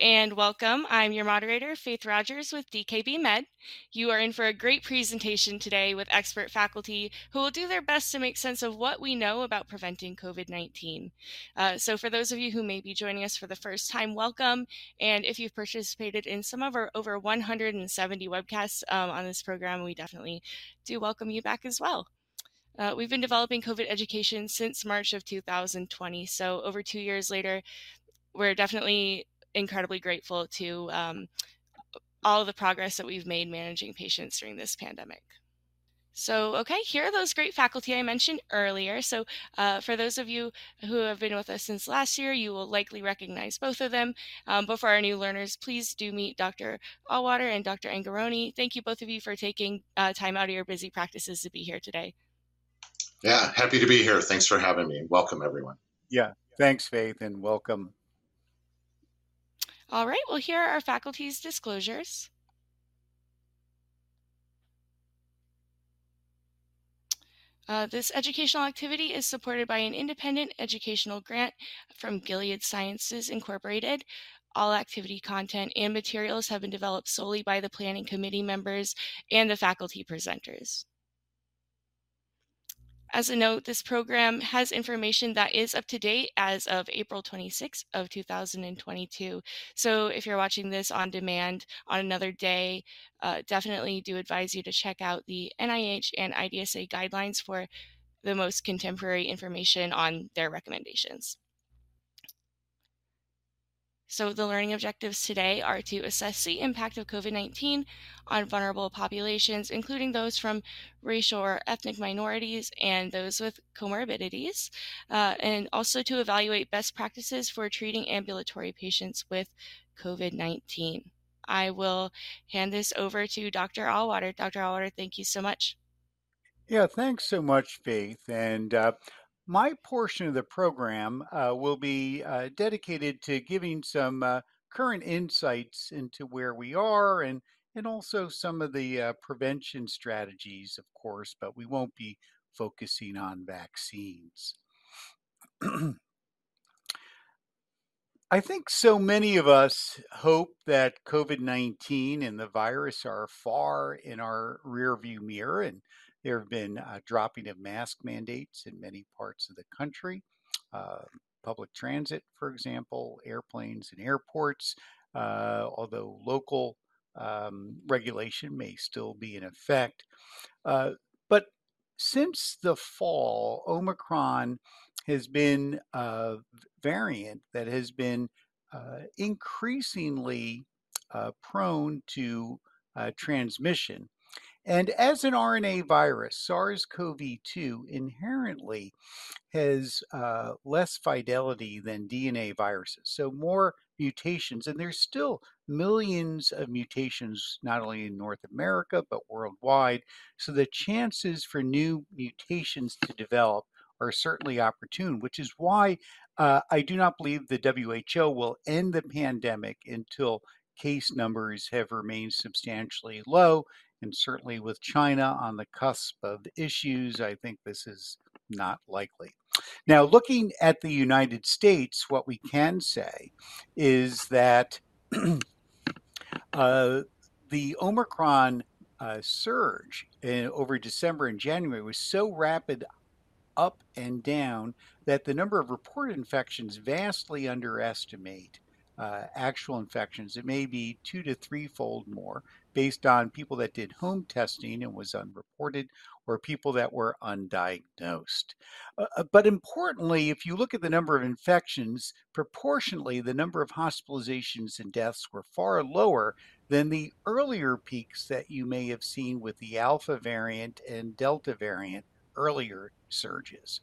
And welcome. I'm your moderator, Faith Rogers with DKB Med. You are in for a great presentation today with expert faculty who will do their best to make sense of what we know about preventing COVID 19. Uh, so, for those of you who may be joining us for the first time, welcome. And if you've participated in some of our over 170 webcasts um, on this program, we definitely do welcome you back as well. Uh, we've been developing COVID education since March of 2020. So, over two years later, we're definitely incredibly grateful to um, all of the progress that we've made managing patients during this pandemic. So, okay, here are those great faculty I mentioned earlier. So, uh, for those of you who have been with us since last year, you will likely recognize both of them. Um, but for our new learners, please do meet Dr. Auwaerter and Dr. Angarone. Thank you both of you for taking uh, time out of your busy practices to be here today. Yeah, happy to be here. Thanks for having me. Welcome, everyone. Yeah, thanks, Faith, and welcome all right, well, here are our faculty's disclosures. Uh, this educational activity is supported by an independent educational grant from Gilead Sciences Incorporated. All activity content and materials have been developed solely by the planning committee members and the faculty presenters. As a note, this program has information that is up to date as of April 26th of 2022. So if you're watching this on demand on another day, uh, definitely do advise you to check out the NIH and IDSA guidelines for the most contemporary information on their recommendations. So, the learning objectives today are to assess the impact of COVID 19 on vulnerable populations, including those from racial or ethnic minorities and those with comorbidities, uh, and also to evaluate best practices for treating ambulatory patients with COVID 19. I will hand this over to Dr. Auwaerter. Dr. Auwaerter, thank you so much. Yeah, thanks so much, Faith. And uh, my portion of the program uh, will be uh, dedicated to giving some uh, current insights into where we are and and also some of the uh, prevention strategies, of course, but we won't be focusing on vaccines. I think so many of us hope that COVID 19 and the virus are far in our rearview mirror and there have been uh, dropping of mask mandates in many parts of the country. Uh, public transit, for example, airplanes and airports, uh, although local um, regulation may still be in effect. Uh, but since the fall, Omicron has been a variant that has been uh, increasingly uh, prone to transmission and as an RNA virus, SARS CoV 2 inherently has uh, less fidelity than DNA viruses, so more mutations. And there's still millions of mutations, not only in North America, but worldwide. So the chances for new mutations to develop are certainly opportune, which is why uh, I do not believe the WHO will end the pandemic until case numbers have remained substantially low and certainly with China on the cusp of issues, I think this is not likely. Now, looking at the United States, what we can say is that uh, the Omicron uh, surge in, over December and January was so rapid up and down that the number of reported infections vastly underestimate uh, actual infections. It may be two to threefold more based on people that did home testing and was unreported or people that were undiagnosed. Uh, uh, but importantly, if you look at the number of infections, proportionally, the number of hospitalizations and deaths were far lower than the earlier peaks that you may have seen with the Alpha variant and Delta variant earlier surges.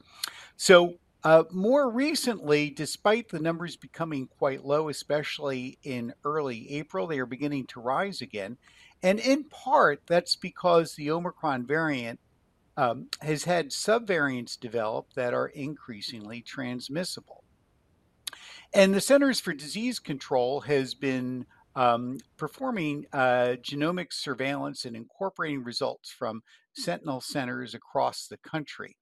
So, uh, more recently, despite the numbers becoming quite low, especially in early April, they are beginning to rise again. And in part, that's because the Omicron variant um, has had subvariants develop that are increasingly transmissible. And the Centers for Disease Control has been um, performing uh, genomic surveillance and incorporating results from sentinel centers across the country.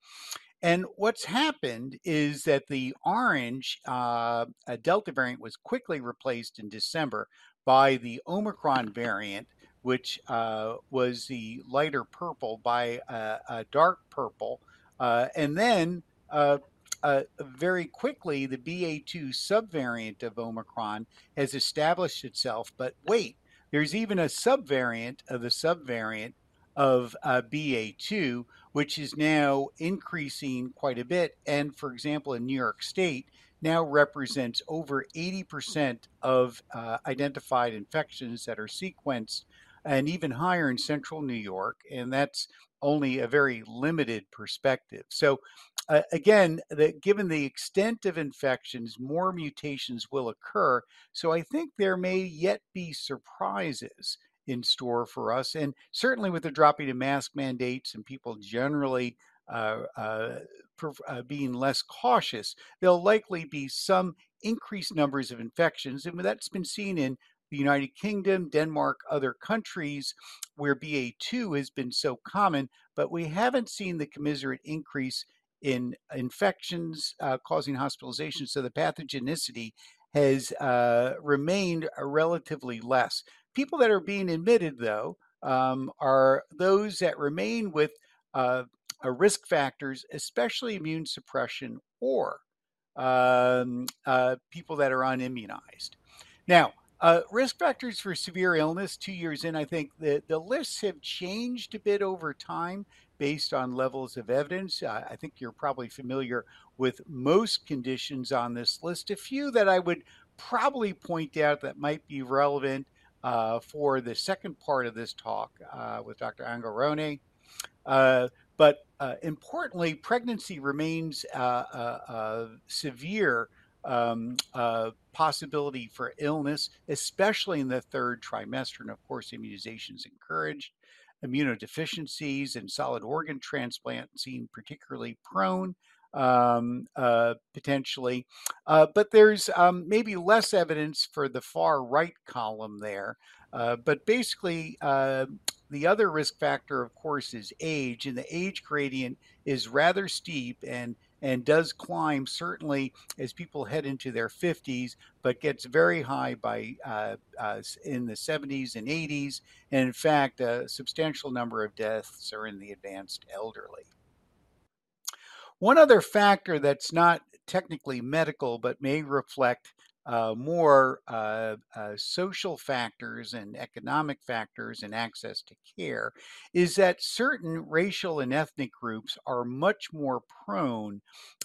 And what's happened is that the orange uh, Delta variant was quickly replaced in December by the Omicron variant, which uh, was the lighter purple by a, dark purple. Uh, and then uh, uh, very quickly, the BA2 subvariant of Omicron has established itself. But wait, there's even a subvariant of the subvariant of uh, BA2, which is now increasing quite a bit. And for example, in New York State, now represents over 80% of uh, identified infections that are sequenced, and even higher in central New York. And that's only a very limited perspective. So, uh, again, the, given the extent of infections, more mutations will occur. So, I think there may yet be surprises in store for us. And certainly with the dropping of mask mandates and people generally uh, uh, uh, being less cautious, there'll likely be some increased numbers of infections. And that's been seen in the United Kingdom, Denmark, other countries where BA2 has been so common, but we haven't seen the commiserate increase in infections uh, causing hospitalization. So the pathogenicity has uh, remained relatively less. People that are being admitted, though, um, are those that remain with uh, risk factors, especially immune suppression or um, uh, people that are unimmunized. Now, uh, risk factors for severe illness, two years in, I think the, the lists have changed a bit over time based on levels of evidence. Uh, I think you're probably familiar with most conditions on this list. A few that I would probably point out that might be relevant uh, for the second part of this talk uh, with Dr. Angarone. Uh, but uh, importantly, pregnancy remains a uh, uh, severe um, possibility for illness, especially in the third trimester. And of course, immunization is encouraged. Immunodeficiencies and solid organ transplant seem particularly prone um, uh, potentially. Uh, but there's um, maybe less evidence for the far right column there. Uh, but basically, uh, the other risk factor, of course, is age, and the age gradient is rather steep and and does climb certainly as people head into their 50s, but gets very high by uh, uh, in the 70s and 80s. And in fact, a substantial number of deaths are in the advanced elderly. One other factor that's not technically medical but may reflect uh, more uh, uh, social factors and economic factors and access to care is that certain racial and ethnic groups are much more prone,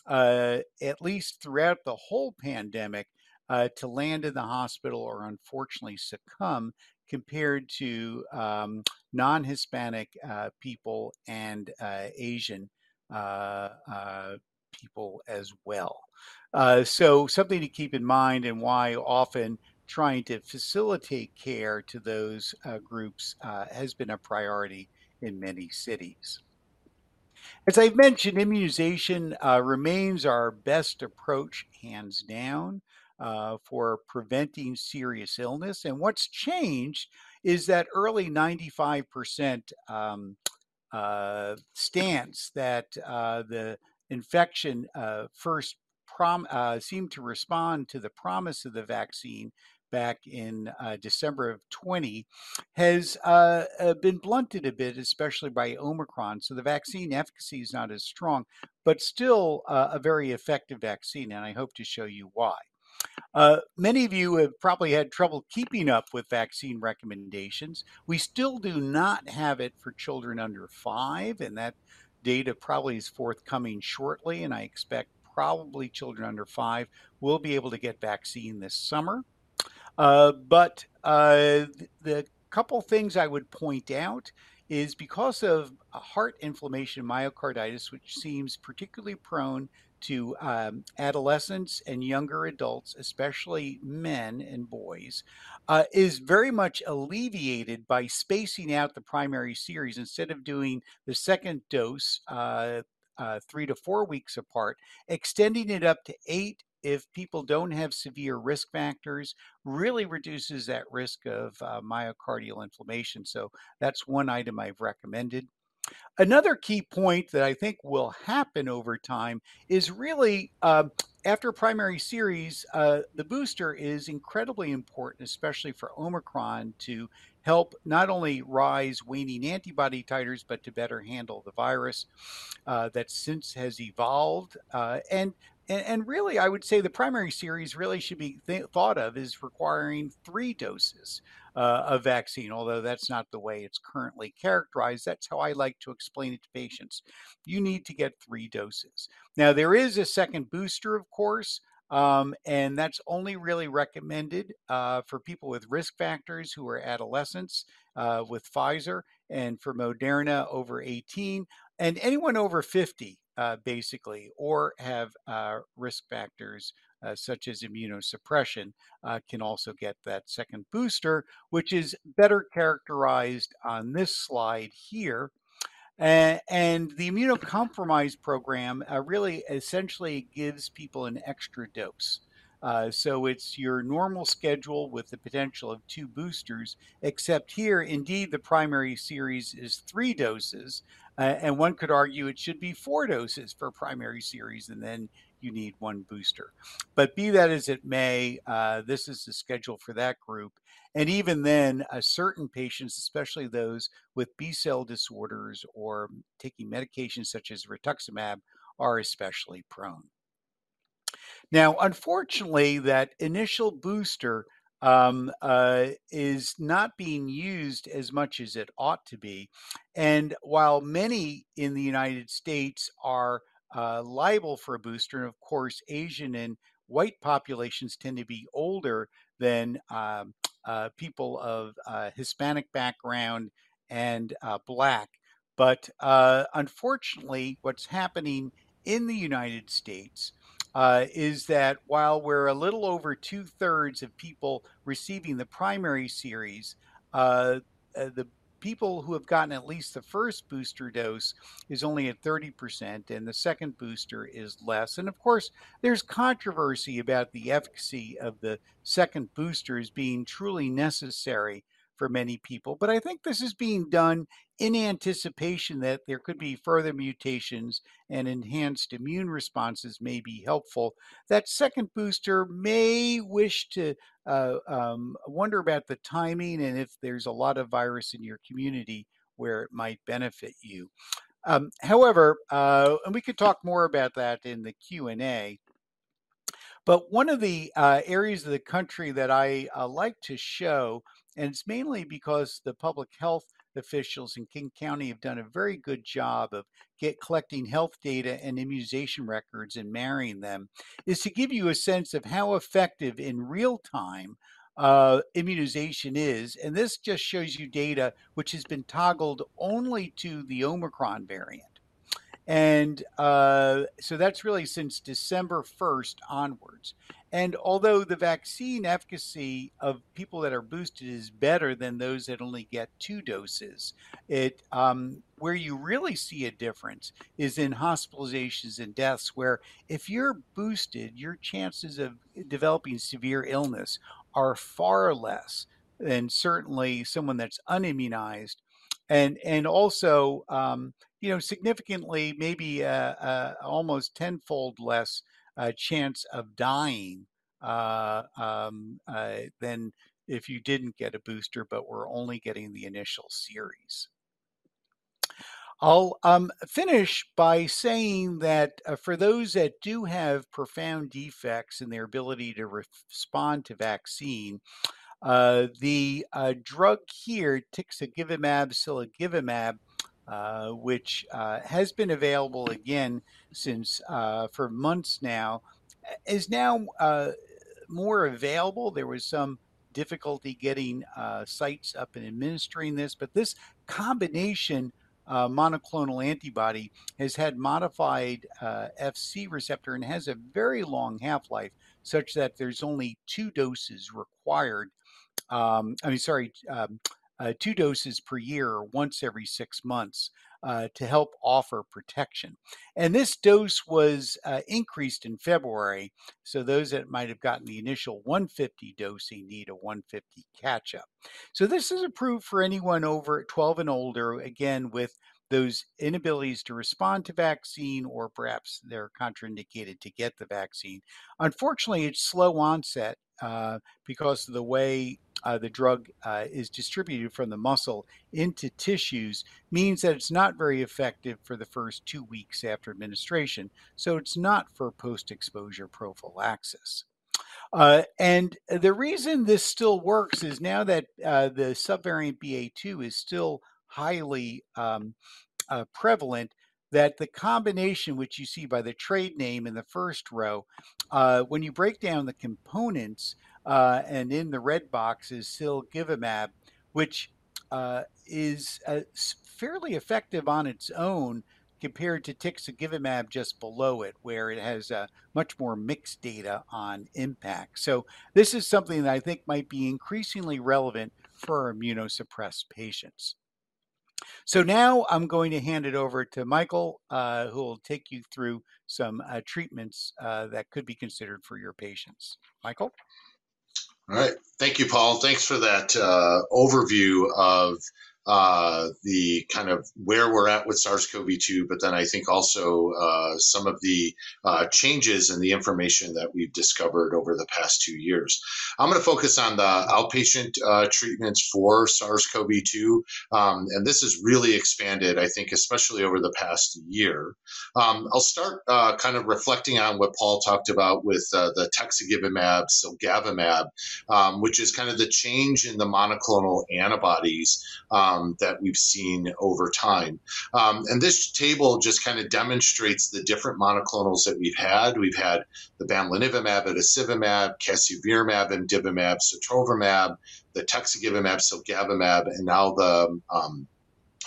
uh, at least throughout the whole pandemic, uh, to land in the hospital or unfortunately succumb compared to um, non Hispanic uh, people and Asian people as well. Uh, so, something to keep in mind, and why often trying to facilitate care to those groups has been a priority in many cities. As I've mentioned, immunization uh, remains our best approach, hands down, uh, for preventing serious illness. And what's changed is that early 95% um, uh, stance that uh, the infection uh, first prom- uh, seemed to respond to the promise of the vaccine back in uh, December of 20 has uh, been blunted a bit, especially by Omicron. So the vaccine efficacy is not as strong, but still a very effective vaccine. And I hope to show you why. Uh, many of you have probably had trouble keeping up with vaccine recommendations. We still do not have it for children under five, and that data probably is forthcoming shortly. And I expect probably children under five will be able to get vaccine this summer. Uh, but uh, the couple things I would point out is because of heart inflammation, myocarditis, which seems particularly prone to um, adolescents and younger adults, especially men and boys, uh, is very much alleviated by spacing out the primary series instead of doing the second dose uh, uh, three to four weeks apart, extending it up to eight if people don't have severe risk factors, really reduces that risk of uh, myocardial inflammation. So that's one item I've recommended. Another key point that I think will happen over time is really uh, after primary series, uh, the booster is incredibly important, especially for Omicron, to help not only rise waning antibody titers, but to better handle the virus uh, that since has evolved. Uh, and, and, and really, I would say the primary series really should be th- thought of as requiring three doses uh, of vaccine, although that's not the way it's currently characterized. That's how I like to explain it to patients. You need to get three doses. Now, there is a second booster, of course. Um, and that's only really recommended uh, for people with risk factors who are adolescents uh, with Pfizer and for Moderna over 18 and anyone over 50, uh, basically, or have uh, risk factors uh, such as immunosuppression uh, can also get that second booster, which is better characterized on this slide here. And the immunocompromised program uh, really essentially gives people an extra dose. So it's your normal schedule with the potential of two boosters, except here, indeed, the primary series is three doses. Uh, and one could argue it should be four doses for primary series, and then you need one booster. But be that as it may, uh, this is the schedule for that group. And even then, uh, certain patients, especially those with B cell disorders or taking medications such as rituximab, are especially prone. Now, unfortunately, that initial booster um, uh, is not being used as much as it ought to be. And while many in the United States are uh, liable for a booster. And of course, Asian and white populations tend to be older than um, uh, people of uh, Hispanic background and uh, black. But uh, unfortunately, what's happening in the United States uh, is that while we're a little over two thirds of people receiving the primary series, the people who have gotten at least the first booster dose is only at 30%, and the second booster is less. And of course, there's controversy about the efficacy of the second boosters being truly necessary for many people. But I think this is being done in anticipation that there could be further mutations and enhanced immune responses may be helpful. That second booster may wish to uh, um, wonder about the timing and if there's a lot of virus in your community where it might benefit you. Um, however, uh, and we could talk more about that in the Q and A. But one of the uh, areas of the country that I uh, like to show and it's mainly because the public health officials in King County have done a very good job of get collecting health data and immunization records and marrying them, is to give you a sense of how effective in real time uh, immunization is. And this just shows you data which has been toggled only to the Omicron variant. And uh, so that's really since December 1st onwards. And although the vaccine efficacy of people that are boosted is better than those that only get two doses, it um, where you really see a difference is in hospitalizations and deaths. Where if you're boosted, your chances of developing severe illness are far less than certainly someone that's unimmunized, and and also um, you know significantly maybe uh, uh, almost tenfold less uh, chance of dying uh, um, uh, than if you didn't get a booster, but were only getting the initial series. I'll um, finish by saying that uh, for those that do have profound defects in their ability to respond to vaccine, uh, the uh, drug here, tixagevimab, cilgavimab, uh, which uh, has been available again since uh, for months now, is now uh, more available. There was some difficulty getting uh, sites up and administering this, but this combination monoclonal antibody has had modified FC receptor and has a very long half life, such that there's only two doses required. Um, I mean, sorry, um, uh, two doses per year, or once every six months, uh, to help offer protection. And this dose was uh, increased in February. So those that might have gotten the initial 150 dosing need a 150 catch up. So this is approved for anyone over 12 and older, again, with those inabilities to respond to vaccine, or perhaps they're contraindicated to get the vaccine. Unfortunately, it's slow onset uh, because of the way uh, the drug uh, is distributed from the muscle into tissues means that it's not very effective for the first two weeks after administration. So it's not for post exposure prophylaxis. Uh, and the reason this still works is now that uh, the subvariant BA2 is still highly um, uh, prevalent, that the combination, which you see by the trade name in the first row, uh, when you break down the components, uh, and in the red box is cilgavimab, which uh, is fairly effective on its own compared to tixagevimab just below it, where it has uh, much more mixed data on impact. So this is something that I think might be increasingly relevant for immunosuppressed patients. So now I'm going to hand it over to Michael, uh, who will take you through some uh, treatments uh, that could be considered for your patients. Michael? All right. Thank you, Paul. Thanks for that uh, overview of uh, the kind of where we're at with SARS-CoV-2, but then I think also uh, some of the uh, changes in the information that we've discovered over the past two years. I'm going to focus on the outpatient uh, treatments for SARS-CoV-2, um, and this has really expanded, I think, especially over the past year. Um, I'll start uh, kind of reflecting on what Paul talked about with uh, the tixagevimab, cilgavimab, um, which is kind of the change in the monoclonal antibodies. Um, um, that we've seen over time. Um, and this table just kind of demonstrates the different monoclonals that we've had. We've had the bamlanivimab, etesevimab, casirivimab, imdevimab, sotrovimab, the tixagevimab, cilgavimab, and now the um,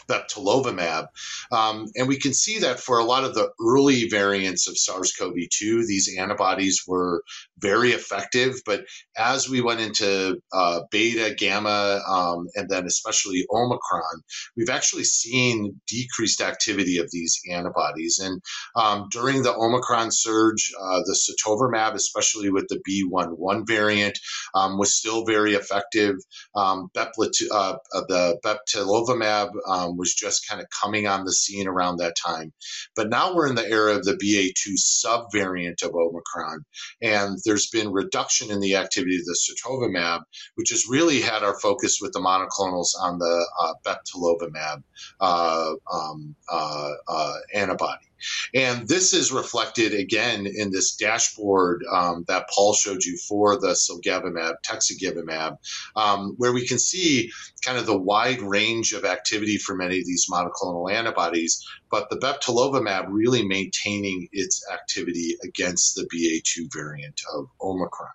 bebtelovimab. Um, and we can see that for a lot of the early variants of SARS CoV 2, these antibodies were very effective. But as we went into uh, beta, gamma, um, and then especially Omicron, we've actually seen decreased activity of these antibodies. And um, during the Omicron surge, uh, the sotrovimab, especially with the B11 variant, um, was still very effective. Um, uh, the bebtelovimab um, was just kind of coming on the scene around that time. But now we're in the era of the BA2 subvariant of Omicron, and there's been reduction in the activity of the sotrovimab, which has really had our focus with the monoclonals on the uh, bebtelovimab uh, um, uh, uh antibody. And this is reflected again in this dashboard um, that Paul showed you for the cilgavimab, tixagevimab, um, where we can see kind of the wide range of activity for many of these monoclonal antibodies, but the bebtelovimab really maintaining its activity against the BA2 variant of Omicron.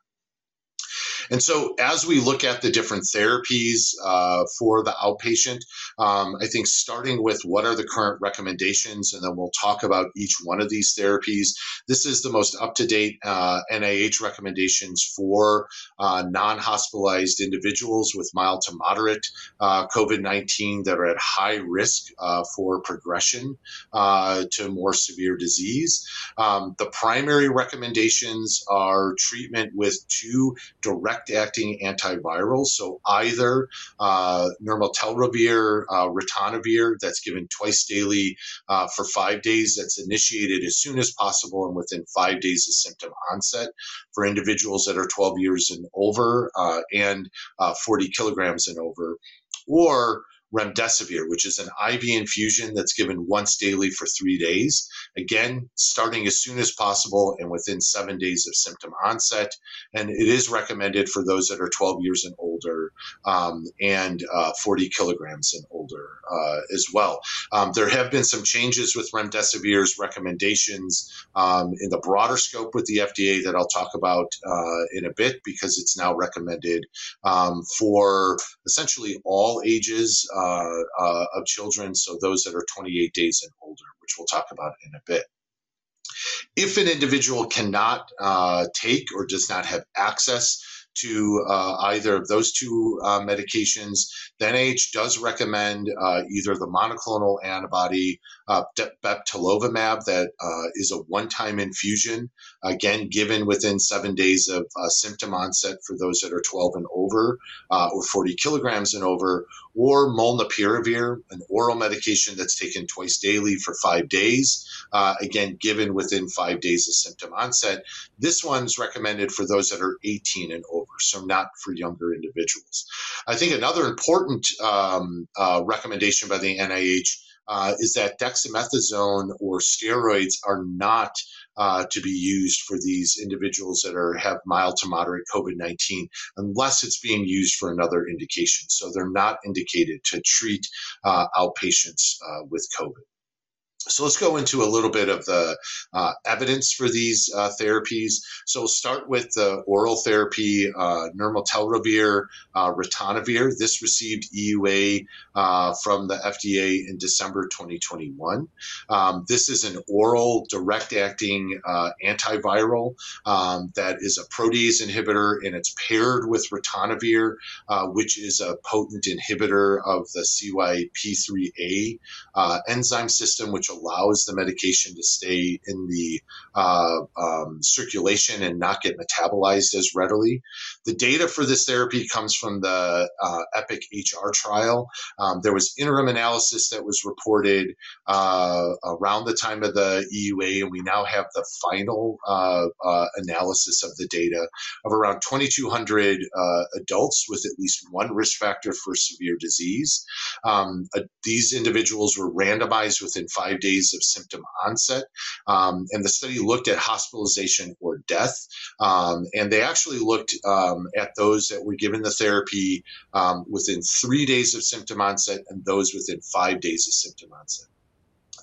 And so, as we look at the different therapies uh, for the outpatient, um, I think starting with what are the current recommendations, and then we'll talk about each one of these therapies. This is the most up to date uh, NIH recommendations for uh, non hospitalized individuals with mild to moderate uh, COVID 19 that are at high risk uh, for progression uh, to more severe disease. Um, the primary recommendations are treatment with two direct acting antivirals. So either uh, nirmatrelvir, uh, ritonavir, that's given twice daily uh, for five days, that's initiated as soon as possible and within five days of symptom onset for individuals that are 12 years and over uh, and uh, 40 kilograms and over. Or remdesivir, which is an IV infusion that's given once daily for three days. Again, starting as soon as possible and within seven days of symptom onset. And it is recommended for those that are 12 years and older um, and uh, 40 kilograms and older uh, as well. Um, there have been some changes with remdesivir's recommendations um, in the broader scope with the FDA that I'll talk about uh, in a bit because it's now recommended um, for essentially all ages. Uh, uh, uh, of children, so those that are 28 days and older, which we'll talk about in a bit. If an individual cannot uh, take or does not have access to uh, either of those two uh, medications, the NIH does recommend either the monoclonal antibody uh, bebtelovimab that uh, is a one-time infusion, again given within seven days of uh, symptom onset for those that are 12 and over uh, or 40 kilograms and over, or molnupiravir, an oral medication that's taken twice daily for five days, uh, again given within five days of symptom onset. This one's recommended for those that are 18 and over, so not for younger individuals. I think another important um, uh, recommendation by the NIH uh, is that dexamethasone or steroids are not uh, to be used for these individuals that are have mild to moderate COVID-19 unless it's being used for another indication. So they're not indicated to treat uh, outpatients uh, with COVID. So let's go into a little bit of the uh, evidence for these uh, therapies. So we'll start with the oral therapy, uh, nirmatrelvir, uh, ritonavir. This received EUA uh, from the FDA in December 2021. Um, this is an oral direct-acting uh, antiviral um, that is a protease inhibitor, and it's paired with ritonavir, uh, which is a potent inhibitor of the CYP3A enzyme system, which allows the medication to stay in the uh, um, circulation and not get metabolized as readily. The data for this therapy comes from the uh, EPIC HR trial. Um, there was interim analysis that was reported uh, around the time of the EUA, and we now have the final uh, uh, analysis of the data of around 2,200 uh, adults with at least one risk factor for severe disease. Um, these individuals were randomized within five days of symptom onset. Um, and the study looked at hospitalization or death. Um, and they actually looked um, at those that were given the therapy um, within three days of symptom onset and those within five days of symptom onset.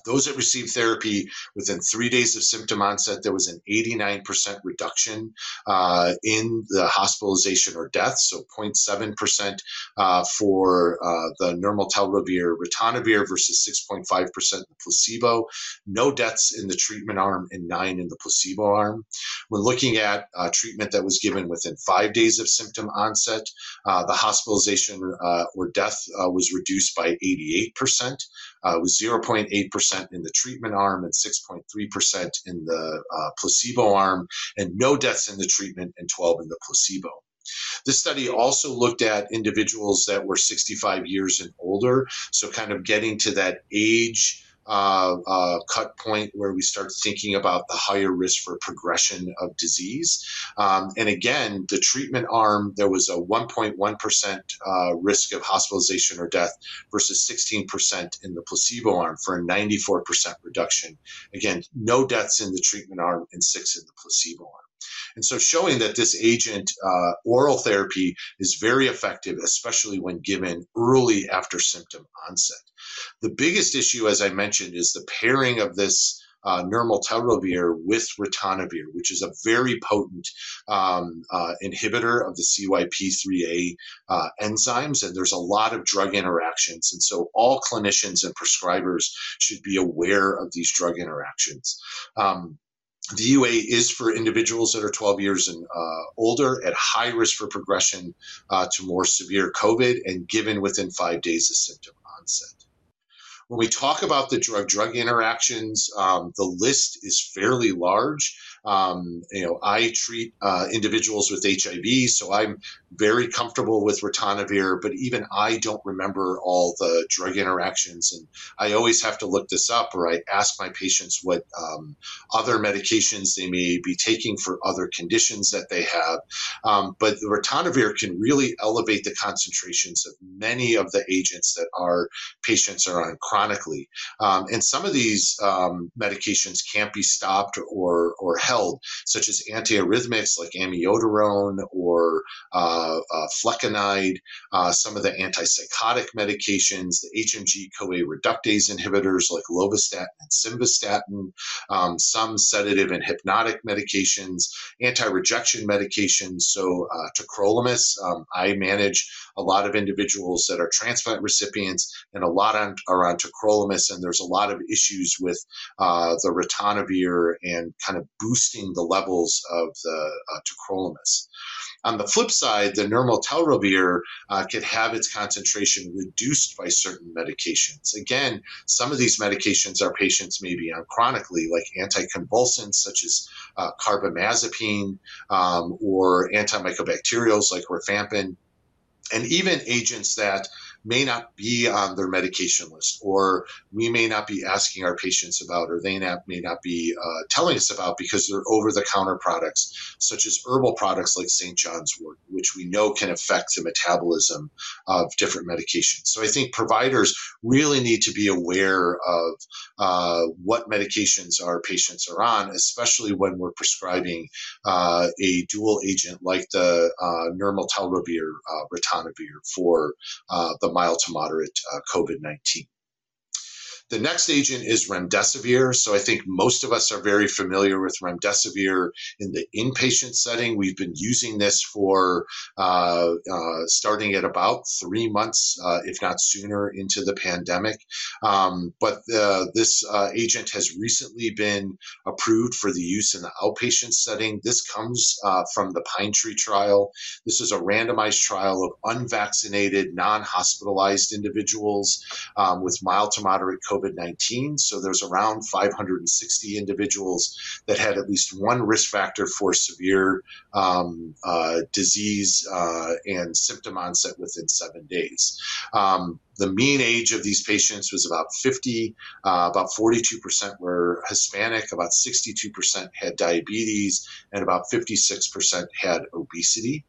Those that received therapy within three days of symptom onset, there was an 89% reduction uh, in the hospitalization or death, so 0.7% uh, for uh, the nirmatrelvir ritonavir versus 6.5% in the placebo. No deaths in the treatment arm and nine in the placebo arm. When looking at uh, treatment that was given within five days of symptom onset, uh, the hospitalization uh, or death was reduced by 88%. Uh, was 0.8% in the treatment arm and 6.3% in the uh, placebo arm, and no deaths in the treatment and 12 in the placebo. This study also looked at individuals that were 65 years and older, so kind of getting to that age uh, uh, cut point where we start thinking about the higher risk for progression of disease. Um, and again, the treatment arm, there was a 1.1% uh, risk of hospitalization or death versus 16% in the placebo arm for a 94% reduction. Again, no deaths in the treatment arm and six in the placebo arm. And so, showing that this agent, uh, oral therapy, is very effective, especially when given early after symptom onset. The biggest issue, as I mentioned, is the pairing of this uh, nirmatrelvir with ritonavir, which is a very potent um, uh, inhibitor of the CYP3A uh, enzymes, and there's a lot of drug interactions. And so all clinicians and prescribers should be aware of these drug interactions. Um, the UA is for individuals that are 12 years and uh, older at high risk for progression uh, to more severe COVID and given within five days of symptom onset. When we talk about the drug drug interactions, um, the list is fairly large. Um, you know, I treat uh, individuals with HIV, so I'm very comfortable with ritonavir, but even I don't remember all the drug interactions. And I always have to look this up or I ask my patients what um, other medications they may be taking for other conditions that they have. Um, but the ritonavir can really elevate the concentrations of many of the agents that our patients are on chronically. Um, and some of these um, medications can't be stopped or, or held, such as antiarrhythmics like amiodarone or uh, uh, flecainide, uh, some of the antipsychotic medications, the HMG CoA reductase inhibitors like lovastatin and simvastatin, um, some sedative and hypnotic medications, anti-rejection medications. So uh, tacrolimus, um, I manage a lot of individuals that are transplant recipients, and a lot on, are on tacrolimus, and there's a lot of issues with uh, the ritonavir and kind of boosting boosting the levels of the uh, tacrolimus. On the flip side, the nirmatrelvir uh, could have its concentration reduced by certain medications. Again, some of these medications our patients may be on chronically, like anticonvulsants such as uh, carbamazepine um, or antimycobacterials like rifampin, and even agents that may not be on their medication list, or we may not be asking our patients about, or they may not be uh, telling us about because they're over the counter products, such as herbal products like St. John's wort, which we know can affect the metabolism of different medications. So I think providers really need to be aware of uh, what medications our patients are on, especially when we're prescribing uh, a dual agent like the uh, nirmatrelvir, uh, ritonavir for uh, the mild to moderate uh, COVID 19. The next agent is remdesivir. So I think most of us are very familiar with remdesivir in the inpatient setting. We've been using this for uh, uh, starting at about three months, uh, if not sooner, into the pandemic. Um, but this uh, agent has recently been approved for the use in the outpatient setting. This comes uh, from the Pine Tree trial. This is a randomized trial of unvaccinated, non hospitalized individuals um, with mild to moderate COVID. COVID 19. So there's around 560 individuals that had at least one risk factor for severe um, uh, disease uh, and symptom onset within seven days. Um, the mean age of these patients was about 50, uh, about 42% were Hispanic, about 62% had diabetes, and about 56% had obesity.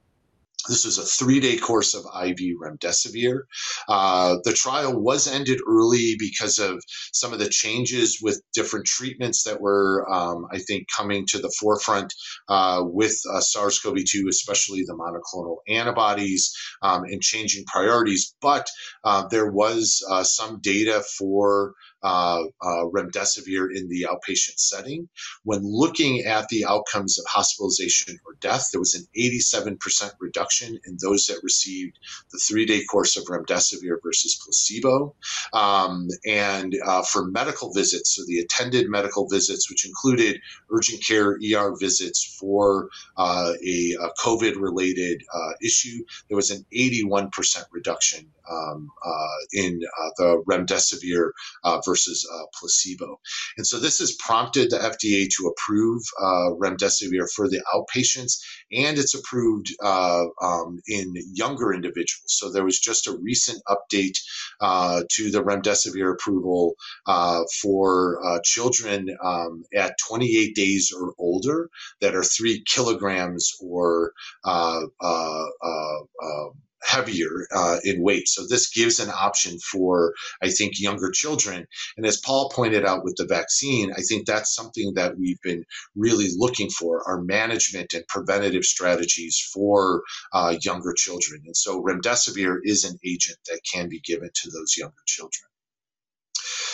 This was a three day course of IV remdesivir. Uh, the trial was ended early because of some of the changes with different treatments that were, um, I think, coming to the forefront uh, with uh, SARS CoV 2, especially the monoclonal antibodies um, and changing priorities. But uh, there was uh, some data for uh, uh, remdesivir in the outpatient setting. When looking at the outcomes of hospitalization or death, there was an 87% reduction in those that received the three day course of remdesivir versus placebo. Um, and uh, for medical visits, so the attended medical visits, which included urgent care ER visits for uh, a, a COVID related uh, issue, there was an 81% reduction um, uh, in the remdesivir versus versus uh, placebo. And so this has prompted the FDA to approve uh, remdesivir for the outpatients, and it's approved uh, um, in younger individuals. So there was just a recent update uh, to the remdesivir approval uh, for uh, children um, at 28 days or older that are three kilograms or heavier uh, in weight. So this gives an option for, I think, younger children. And as Paul pointed out with the vaccine, I think that's something that we've been really looking for our management and preventative strategies for uh, younger children. And so remdesivir is an agent that can be given to those younger children.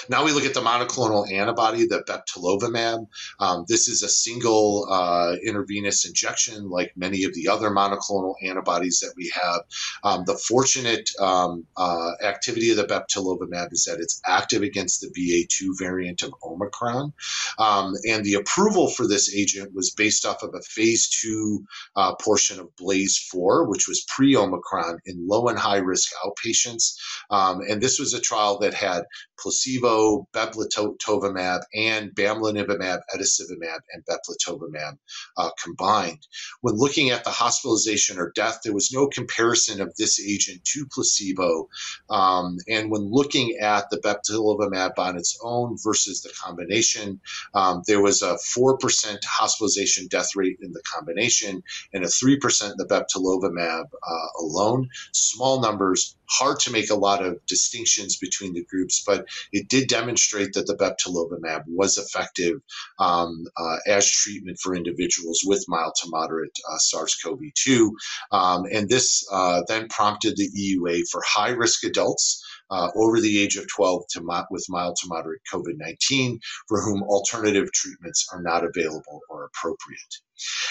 Now we look at the monoclonal antibody, the bebtelovimab. Um, this is a single uh, intravenous injection, like many of the other monoclonal antibodies that we have. Um, the fortunate um, uh, activity of the bebtelovimab is that it's active against the BA2 variant of Omicron. Um, and the approval for this agent was based off of a phase two uh, portion of Blaze 4, which was pre Omicron in low and high risk outpatients. Um, and this was a trial that had placebo, bebtelovimab, and bamlanivimab, etesevimab, and bebtelovimab uh, combined. When looking at the hospitalization or death, there was no comparison of this agent to placebo. Um, and when looking at the bebtelovimab on its own versus the combination, um, there was a 4% hospitalization death rate in the combination and a 3% in the bebtelovimab uh, alone. Small numbers, hard to make a lot of distinctions between the groups, but it did demonstrate that the bebtelovimab was effective um, uh, as treatment for individuals with mild to moderate uh, SARS-CoV-2, um, and this uh, then prompted the EUA for high-risk adults. Uh, over the age of 12 to mo- with mild to moderate COVID 19, for whom alternative treatments are not available or appropriate.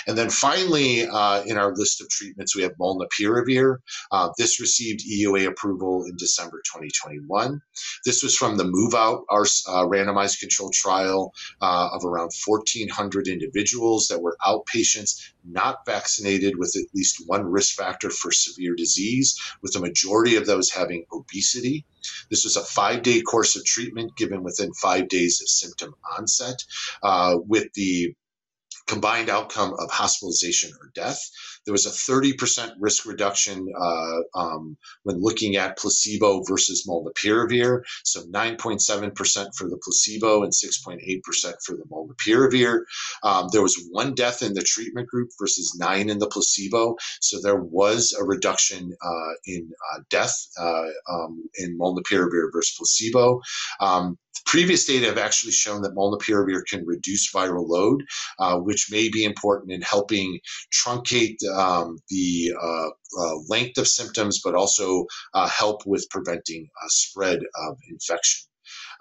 And then finally, uh, in our list of treatments, we have molnupiravir. Uh, this received EUA approval in December 2021. This was from the MOVE Out, our uh, randomized controlled trial uh, of around 1,400 individuals that were outpatients not vaccinated with at least one risk factor for severe disease, with the majority of those having obesity. This was a five day course of treatment given within five days of symptom onset, uh, with the combined outcome of hospitalization or death. There was a 30% risk reduction uh, um, when looking at placebo versus molnupiravir. So 9.7% for the placebo and 6.8% for the molnupiravir. Um, there was one death in the treatment group versus nine in the placebo. So there was a reduction uh, in uh, death uh, um, in molnupiravir versus placebo. Um, previous data have actually shown that molnupiravir can reduce viral load, uh, which may be important in helping truncate um, the uh, uh, length of symptoms, but also uh, help with preventing spread of infection.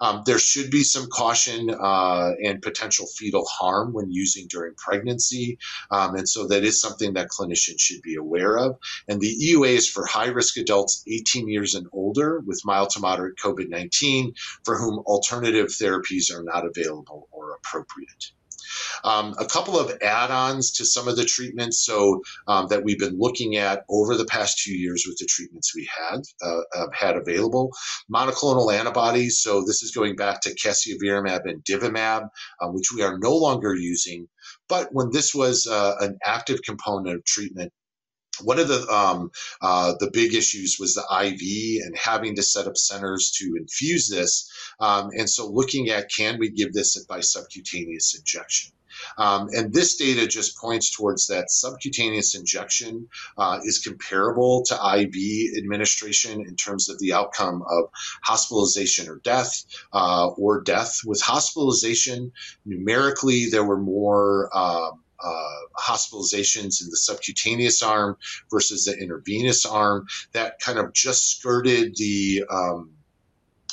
Um, there should be some caution uh, and potential fetal harm when using during pregnancy. Um, and so that is something that clinicians should be aware of. And the EUA is for high risk adults 18 years and older with mild to moderate COVID 19 for whom alternative therapies are not available or appropriate. Um, a couple of add-ons to some of the treatments so um, that we've been looking at over the past two years with the treatments we had uh, uh, had available. Monoclonal antibodies. So this is going back to casirivimab and imdevimab, uh, which we are no longer using. But when this was uh, an active component of treatment, one of the um, uh, the big issues was the IV and having to set up centers to infuse this, um, and so looking at can we give this by subcutaneous injection. Um, and this data just points towards that subcutaneous injection uh, is comparable to IV administration in terms of the outcome of hospitalization or death, uh, or death. With hospitalization, numerically, there were more. Um, uh, hospitalizations in the subcutaneous arm versus the intravenous arm that kind of just skirted the um,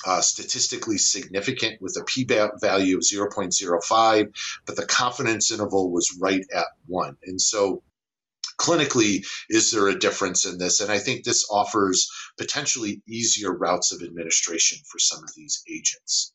uh, statistically significant with a p value of 0.05, but the confidence interval was right at one. And so clinically, is there a difference in this? And I think this offers potentially easier routes of administration for some of these agents.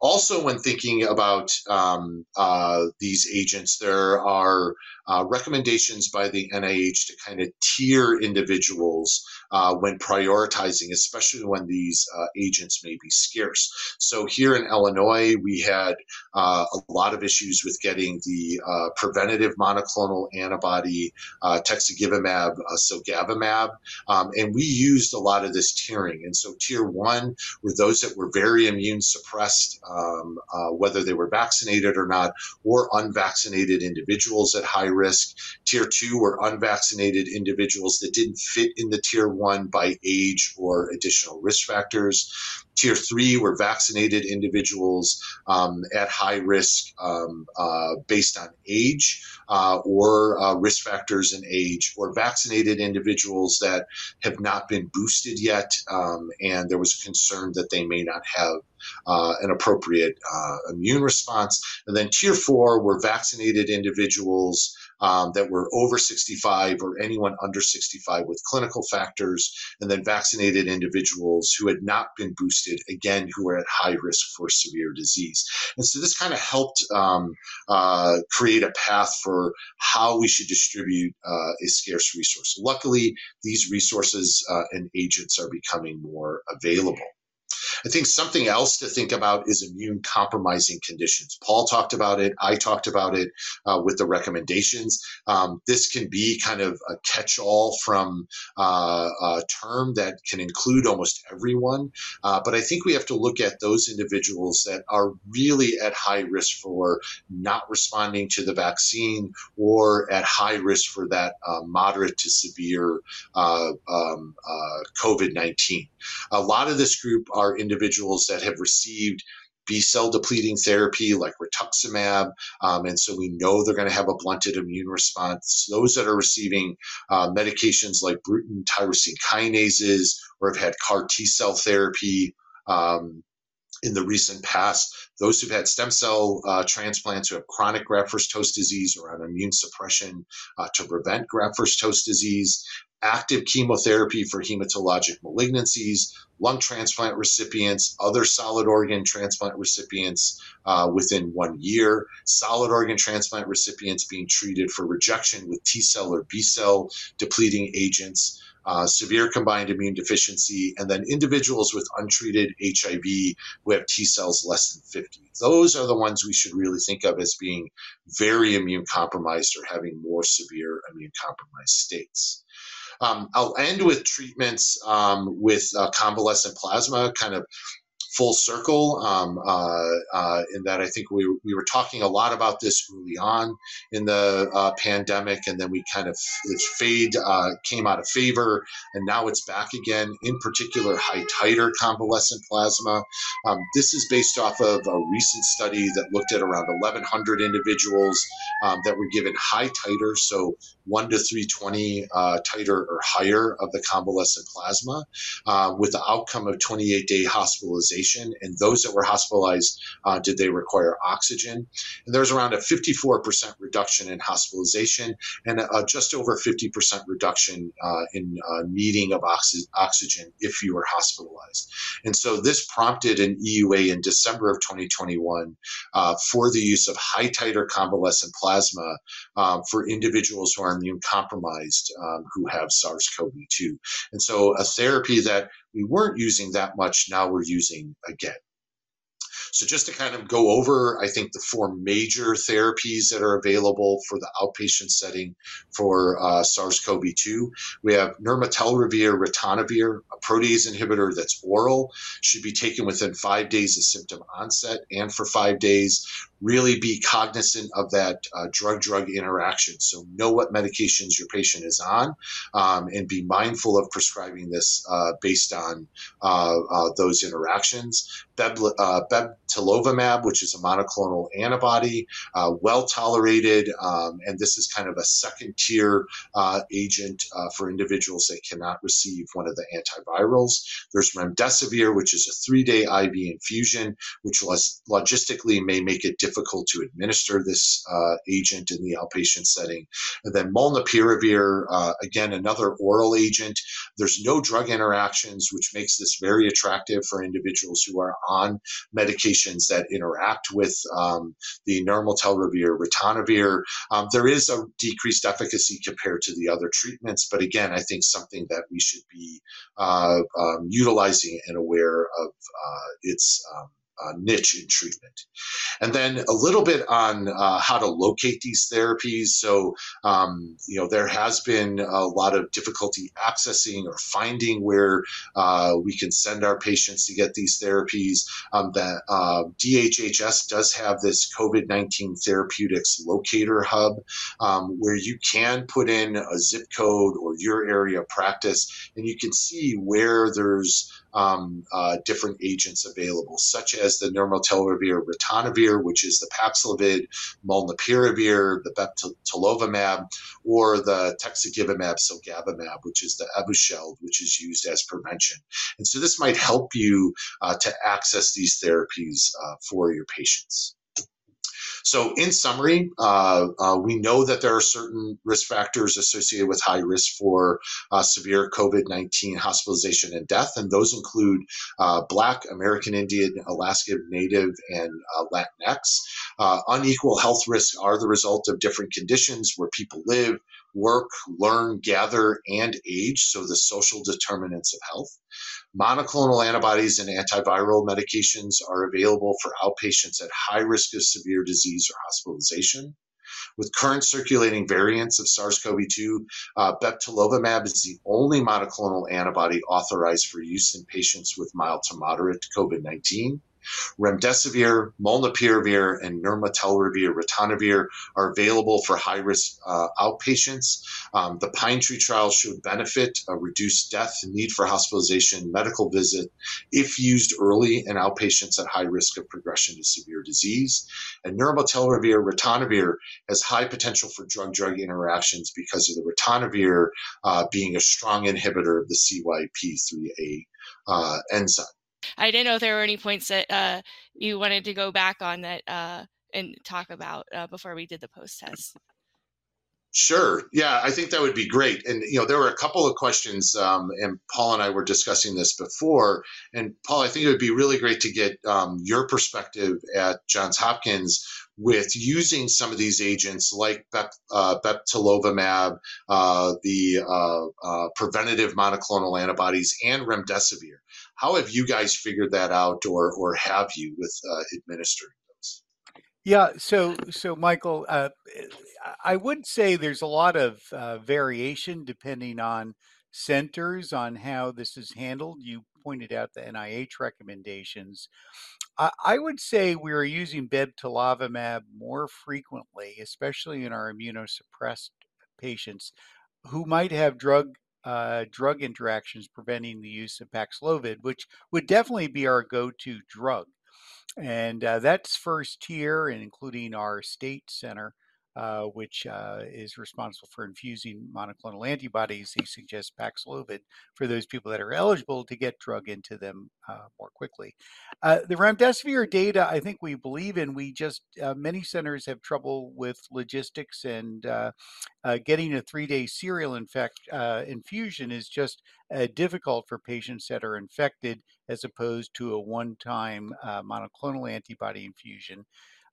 Also, when thinking about um, uh, these agents, there are uh, recommendations by the NIH to kind of tier individuals uh, when prioritizing, especially when these uh, agents may be scarce. So here in Illinois, we had uh, a lot of issues with getting the uh, preventative monoclonal antibody tixagevimab, cilgavimab, um, and we used a lot of this tiering. And so tier one were those that were very immune suppressed, um, whether they were vaccinated or not, or unvaccinated individuals at high risk. Tier two were unvaccinated individuals that didn't fit in the tier one by age or additional risk factors. Tier three were vaccinated individuals um, at high risk um, uh, based on age uh, or uh, risk factors in age, or vaccinated individuals that have not been boosted yet, um, and there was concern that they may not have uh, an appropriate uh, immune response. And then tier four were vaccinated individuals um, that were over 65 or anyone under 65 with clinical factors, and then vaccinated individuals who had not been boosted, again, who were at high risk for severe disease. And so this kind of helped um, uh, create a path for how we should distribute uh, a scarce resource. Luckily, these resources uh, and agents are becoming more available. I think something else to think about is immune compromising conditions. Paul talked about it. I talked about it uh, with the recommendations. Um, this can be kind of a catch all from uh, a term that can include almost everyone. Uh, but I think we have to look at those individuals that are really at high risk for not responding to the vaccine or at high risk for that uh, moderate to severe uh, um, uh, COVID 19. A lot of this group are individuals that have received B cell depleting therapy like rituximab, um, and so we know they're going to have a blunted immune response. Those that are receiving uh, medications like Bruton tyrosine kinases or have had CAR T cell therapy. Um, in the recent past. Those who've had stem cell uh, transplants who have chronic graft versus host disease or on immune suppression uh, to prevent graft versus host disease, active chemotherapy for hematologic malignancies, lung transplant recipients, other solid organ transplant recipients uh, within one year, solid organ transplant recipients being treated for rejection with T cell or B cell depleting agents uh, severe combined immune deficiency, and then individuals with untreated HIV who have T cells less than 50. Those are the ones we should really think of as being very immune compromised or having more severe immune compromised states. Um, I'll end with treatments um, with uh, convalescent plasma, kind of full circle um, uh, uh, in that I think we, we were talking a lot about this early on in the uh, pandemic, and then we kind of fade uh, came out of favor, and now it's back again. In particular, high titer convalescent plasma. Um, this is based off of a recent study that looked at around 1,100 individuals um, that were given high titer, so one to 320 uh, titer or higher of the convalescent plasma, uh, with the outcome of 28 day hospitalization and those that were hospitalized, uh, did they require oxygen? And there was around a 54% reduction in hospitalization and a, a just over 50% reduction uh, in uh, needing of oxy- oxygen if you were hospitalized. And so this prompted an EUA in December of 2021 uh, for the use of high titer convalescent plasma um, for individuals who are immune compromised um, who have SARS CoV 2. And so a therapy that we weren't using that much, now we're using again. So just to kind of go over, I think the four major therapies that are available for the outpatient setting for uh, SARS-CoV-2, we have nirmatrelvir ritonavir, a protease inhibitor that's oral, should be taken within five days of symptom onset and for five days really be cognizant of that uh, drug drug interaction. So, know what medications your patient is on um, and be mindful of prescribing this uh, based on uh, uh those interactions. Beb, uh, which is a monoclonal antibody, uh, well tolerated, um, and this is kind of a second tier agent for individuals that cannot receive one of the antivirals. There's remdesivir, which is a three day IV infusion, which logistically may make it difficult to administer this uh, agent in the outpatient setting. And then molnupiravir, uh, again, another oral agent. There's no drug interactions, which makes this very attractive for individuals who are on that interact with um, the nirmatrelvir, ritonavir. Um, there is a decreased efficacy compared to the other treatments, but again, I think something that we should be uh, um, utilizing and aware of uh, its um, uh, niche in treatment. And then a little bit on uh, how to locate these therapies. So, um, you know, there has been a lot of difficulty accessing or finding where uh, we can send our patients to get these therapies. Um, that uh, DHHS does have this COVID 19 therapeutics locator hub um, where you can put in a zip code or your area of practice and you can see where there's um, uh, different agents available, such as the nirmatrelvir ritonavir, which is the Paxlovid, molnupiravir, the bebtelovimab, or the tixagevimab cilgavimab, which is the Evusheld, which is used as prevention. And so this might help you uh, to access these therapies uh, for your patients. So, in summary, uh, uh, we know that there are certain risk factors associated with high risk for uh, severe COVID 19 hospitalization and death, and those include uh, Black, American Indian, Alaska Native, and uh, Latinx. Uh, unequal health risks are the result of different conditions where people live, work, learn, gather, and age, so the social determinants of health. Monoclonal antibodies and antiviral medications are available for outpatients at high risk of severe disease or hospitalization. With current circulating variants of SARS CoV 2, uh, bebtelovimab is the only monoclonal antibody authorized for use in patients with mild to moderate COVID 19. Remdesivir, molnupiravir, and nirmatrelvir ritonavir are available for high-risk uh, outpatients. Um, the PINETREE trial showed benefit, a reduced death, need for hospitalization, medical visit, if used early in outpatients at high risk of progression to severe disease. And nirmatrelvir ritonavir has high potential for drug-drug interactions because of the ritonavir uh, being a strong inhibitor of the CYP3A uh, enzyme. I didn't know if there were any points that uh, you wanted to go back on that uh, and talk about uh, before we did the post test. Sure. Yeah, I think that would be great. And you know, there were a couple of questions, um, and Paul and I were discussing this before. And Paul, I think it would be really great to get um, your perspective at Johns Hopkins with using some of these agents like Bep, uh, bebtelovimab, uh, the uh, uh, preventative monoclonal antibodies, and remdesivir. How have you guys figured that out, or or have you with uh, administering those? Yeah. So so Michael, uh, I would say there's a lot of uh, variation depending on centers on how this is handled. You pointed out the NIH recommendations. I, would say we are using bebtelovimab more frequently, especially in our immunosuppressed patients who might have drug uh, drug interactions preventing the use of Paxlovid, which would definitely be our go-to drug. And uh, that's first tier, including our state center uh, which uh, is responsible for infusing monoclonal antibodies. He suggests Paxlovid for those people that are eligible to get drug into them uh, more quickly. Uh, the remdesivir data, I think we believe in. We just uh, many centers have trouble with logistics and getting a three-day serial infect infusion is just difficult for patients that are infected as opposed to a one-time monoclonal antibody infusion.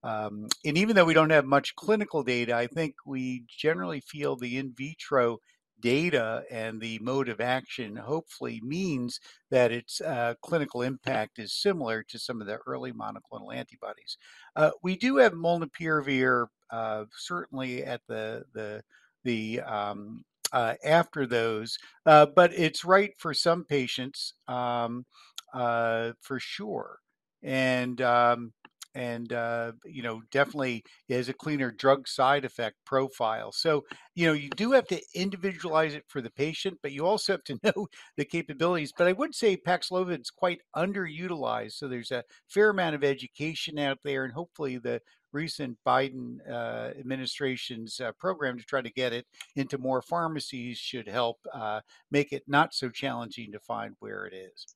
Um, and even though we don't have much clinical data, I think we generally feel the in vitro data and the mode of action hopefully means that its uh, clinical impact is similar to some of the early monoclonal antibodies. Uh, we do have molnupiravir uh, certainly at the the the um, uh, after those, uh, but it's right for some patients um, uh, for sure. And um, and uh, you know definitely has a cleaner drug side effect profile. So you know you do have to individualize it for the patient but you also have to know the capabilities. But i would say paxlovid is quite underutilized so there's a fair amount of education out there and hopefully the recent biden uh, administration's uh, program to try to get it into more pharmacies should help uh, make it not so challenging to find where it is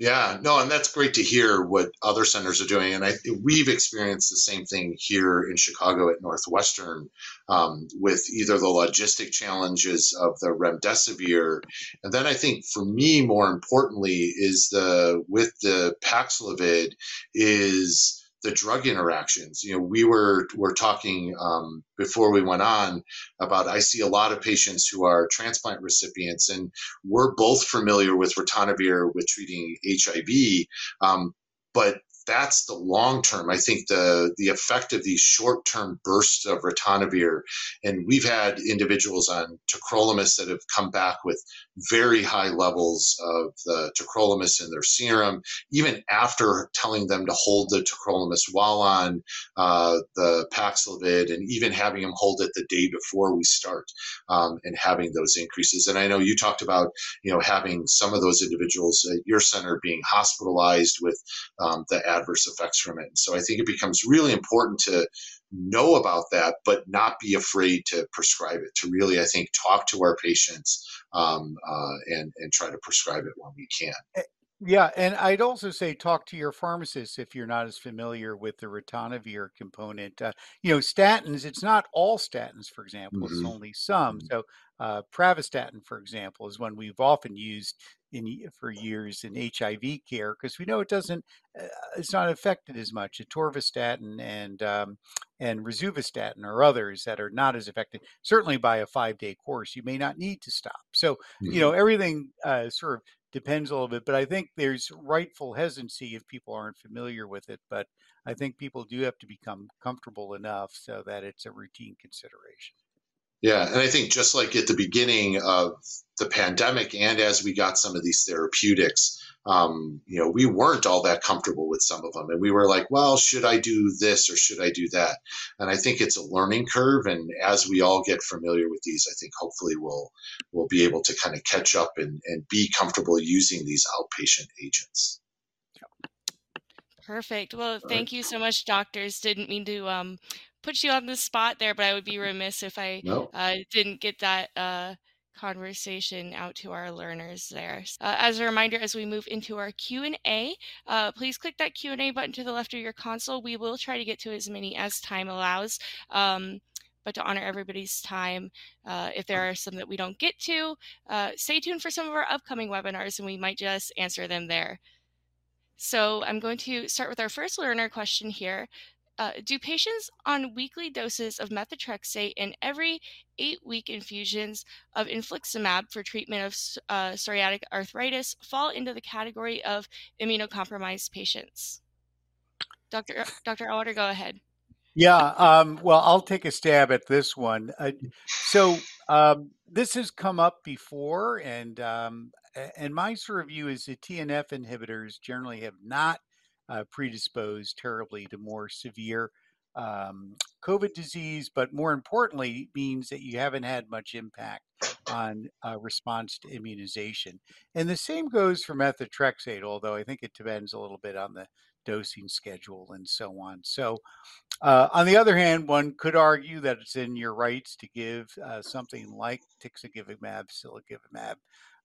yeah, no, and that's great to hear what other centers are doing. And I we've experienced the same thing here in Chicago at Northwestern um, with either the logistic challenges of the remdesivir, and then I think for me more importantly is the with the Paxlovid is the drug interactions. You know, we were were talking um, before we went on about. I see a lot of patients who are transplant recipients, and we're both familiar with ritonavir with treating HIV. Um, but that's the long term. I think the the effect of these short term bursts of ritonavir, and we've had individuals on tacrolimus that have come back with very high levels of the tacrolimus in their serum, even after telling them to hold the tacrolimus while on uh, the Paxlovid, and even having them hold it the day before we start, um, and having those increases. And I know you talked about you know having some of those individuals at your center being hospitalized with um, the adverse effects from it. And so I think it becomes really important to know about that, but not be afraid to prescribe it. To really, I think, talk to our patients um, uh, and and try to prescribe it when we can. Eh, yeah, and I'd also say talk to your pharmacist if you're not as familiar with the ritonavir component. Uh, you know, statins, it's not all statins, for example, mm-hmm. it's only some. Mm-hmm. So, uh, pravastatin, for example, is one we've often used in for years in HIV care because we know it doesn't, uh, it's not affected as much. Atorvastatin and um, and rosuvastatin or others that are not as affected. Certainly, by a five day course, you may not need to stop. So, mm-hmm. you know, everything uh, sort of depends a little bit, but I think there's rightful hesitancy if people aren't familiar with it. But I think people do have to become comfortable enough so that it's a routine consideration. Yeah, and I think just like at the beginning of the pandemic, and as we got some of these therapeutics, um, you know, we weren't all that comfortable with some of them, and we were like, "Well, should I do this or should I do that?" And I think it's a learning curve, and as we all get familiar with these, I think hopefully we'll we'll be able to kind of catch up and and be comfortable using these outpatient agents. Perfect. Well, thank you so much, doctors. Didn't mean to um, put you on the spot there, but I would be remiss if I no. uh, didn't get that uh, conversation out to our learners there. Uh, as a reminder, as we move into our Q&A, uh, please click that Q&A button to the left of your console. We will try to get to as many as time allows. Um, but to honor everybody's time, uh, if there are some that we don't get to, uh, stay tuned for some of our upcoming webinars and we might just answer them there. So I'm going to start with our first learner question here. Uh, do patients on weekly doses of methotrexate and every eight week infusions of infliximab for treatment of uh, psoriatic arthritis fall into the category of immunocompromised patients? Dr. Dr. Auwaerter, go ahead. Yeah, um, well, I'll take a stab at this one. Uh, so um, this has come up before, and um, and my sort of view is that TNF inhibitors generally have not uh, predisposed terribly to more severe um, COVID disease, but more importantly, means that you haven't had much impact on uh, response to immunization. And the same goes for methotrexate, although I think it depends a little bit on the dosing schedule and so on. So, uh, on the other hand, one could argue that it's in your rights to give uh, something like tixagevimab, cilgavimab,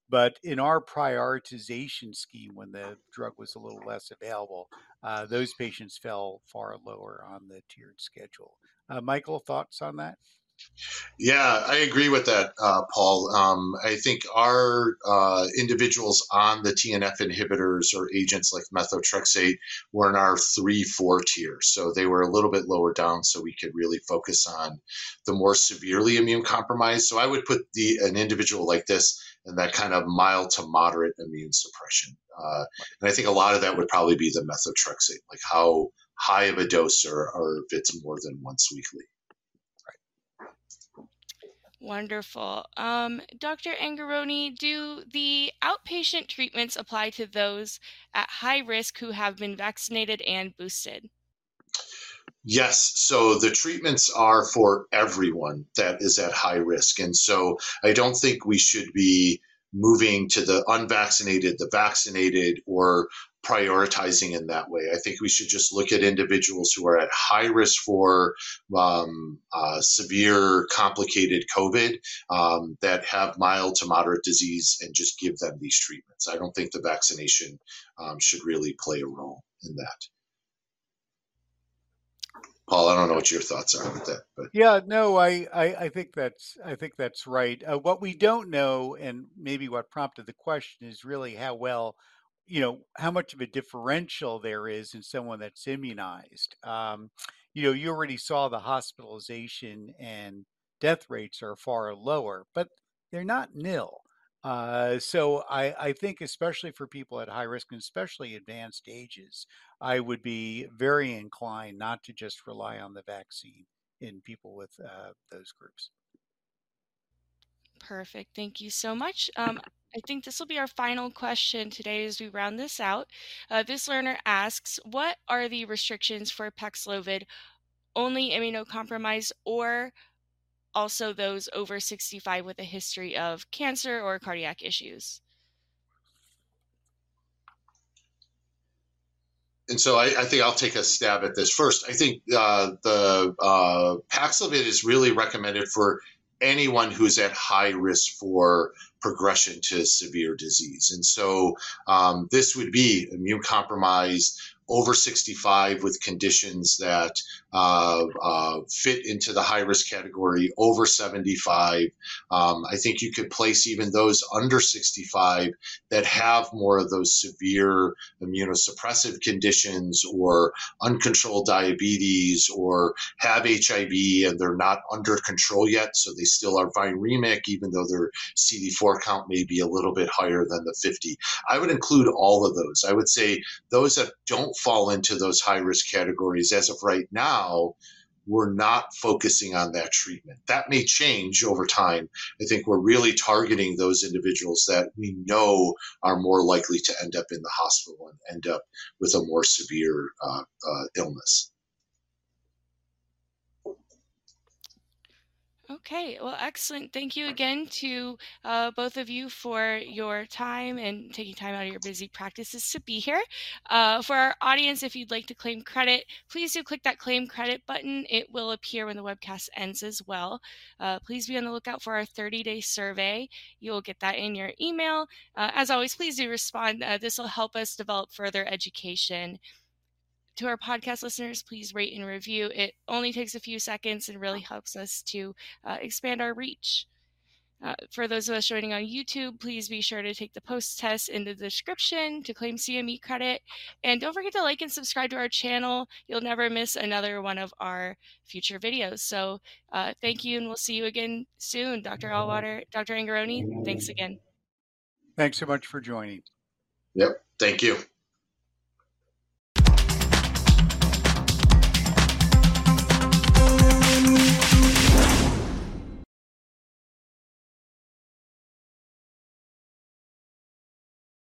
but in our prioritization scheme, when the drug was a little less available, uh, those patients fell far lower on the tiered schedule. Uh, Michael, thoughts on that? Yeah, I agree with that, uh, Paul. Um, I think our uh, individuals on the TNF inhibitors or agents like methotrexate were in our three, four tiers. So they were a little bit lower down, so we could really focus on the more severely immune compromised. So I would put the an individual like this in that kind of mild to moderate immune suppression. Uh, and I think a lot of that would probably be the methotrexate, like how high of a dose or, or if it's more than once weekly. Wonderful. Um, Dr. Angarone, do the outpatient treatments apply to those at high risk who have been vaccinated and boosted? Yes. So the treatments are for everyone that is at high risk. And so I don't think we should be moving to the unvaccinated, the vaccinated, or prioritizing in that way. I think we should just look at individuals who are at high risk for um, uh, severe, complicated COVID um, that have mild to moderate disease and just give them these treatments. I don't think the vaccination um, should really play a role in that. Paul, I don't know what your thoughts are with that, but yeah, no, I, I, I think that's I think that's right. Uh, what we don't know, and maybe what prompted the question, is really how well you know how much of a differential there is in someone that's immunized. Um, you know, you already saw the hospitalization and death rates are far lower, but they're not nil. Uh, so I, I think, especially for people at high risk and especially advanced ages, I would be very inclined not to just rely on the vaccine in people with uh, those groups. Perfect. Thank you so much. Um, I think this will be our final question today as we round this out. Uh, this learner asks What are the restrictions for Paxlovid? Only immunocompromised or also those over 65 with a history of cancer or cardiac issues? and so I, I, think I'll take a stab at this first. I think uh, the uh, Paxlovid is really recommended for anyone who's at high risk for progression to severe disease. And so um, this would be immune compromised over 65 with conditions that fit into the high risk category, over 75. Um, I think you could place even those under 65 that have more of those severe immunosuppressive conditions or uncontrolled diabetes or have HIV and they're not under control yet. So they still are viremic, even though their CD4 count may be a little bit higher than the 50. I would include all of those. I would say those that don't fall into those high risk categories as of right now we're not focusing on that treatment. That may change over time. I think we're really targeting those individuals that we know are more likely to end up in the hospital and end up with a more severe uh, uh, illness. Okay, well, excellent. Thank you again to uh, both of you for your time and taking time out of your busy practices to be here. Uh, for our audience, if you'd like to claim credit, please do click that claim credit button. It will appear when the webcast ends as well. Uh, please be on the lookout for our 30 day survey. You will get that in your email. Uh, as always, please do respond. Uh, this will help us develop further education to our podcast listeners, please rate and review. It only takes a few seconds and really helps us to uh, expand our reach. Uh, for those of us joining on YouTube, please be sure to take the post test in the description to claim CME credit. And don't forget to like and subscribe to our channel. You'll never miss another one of our future videos. So uh, thank you, and we'll see you again soon. Dr. Auwaerter, Dr. Angarone, thanks again. Thanks so much for joining. Yep. Thank you.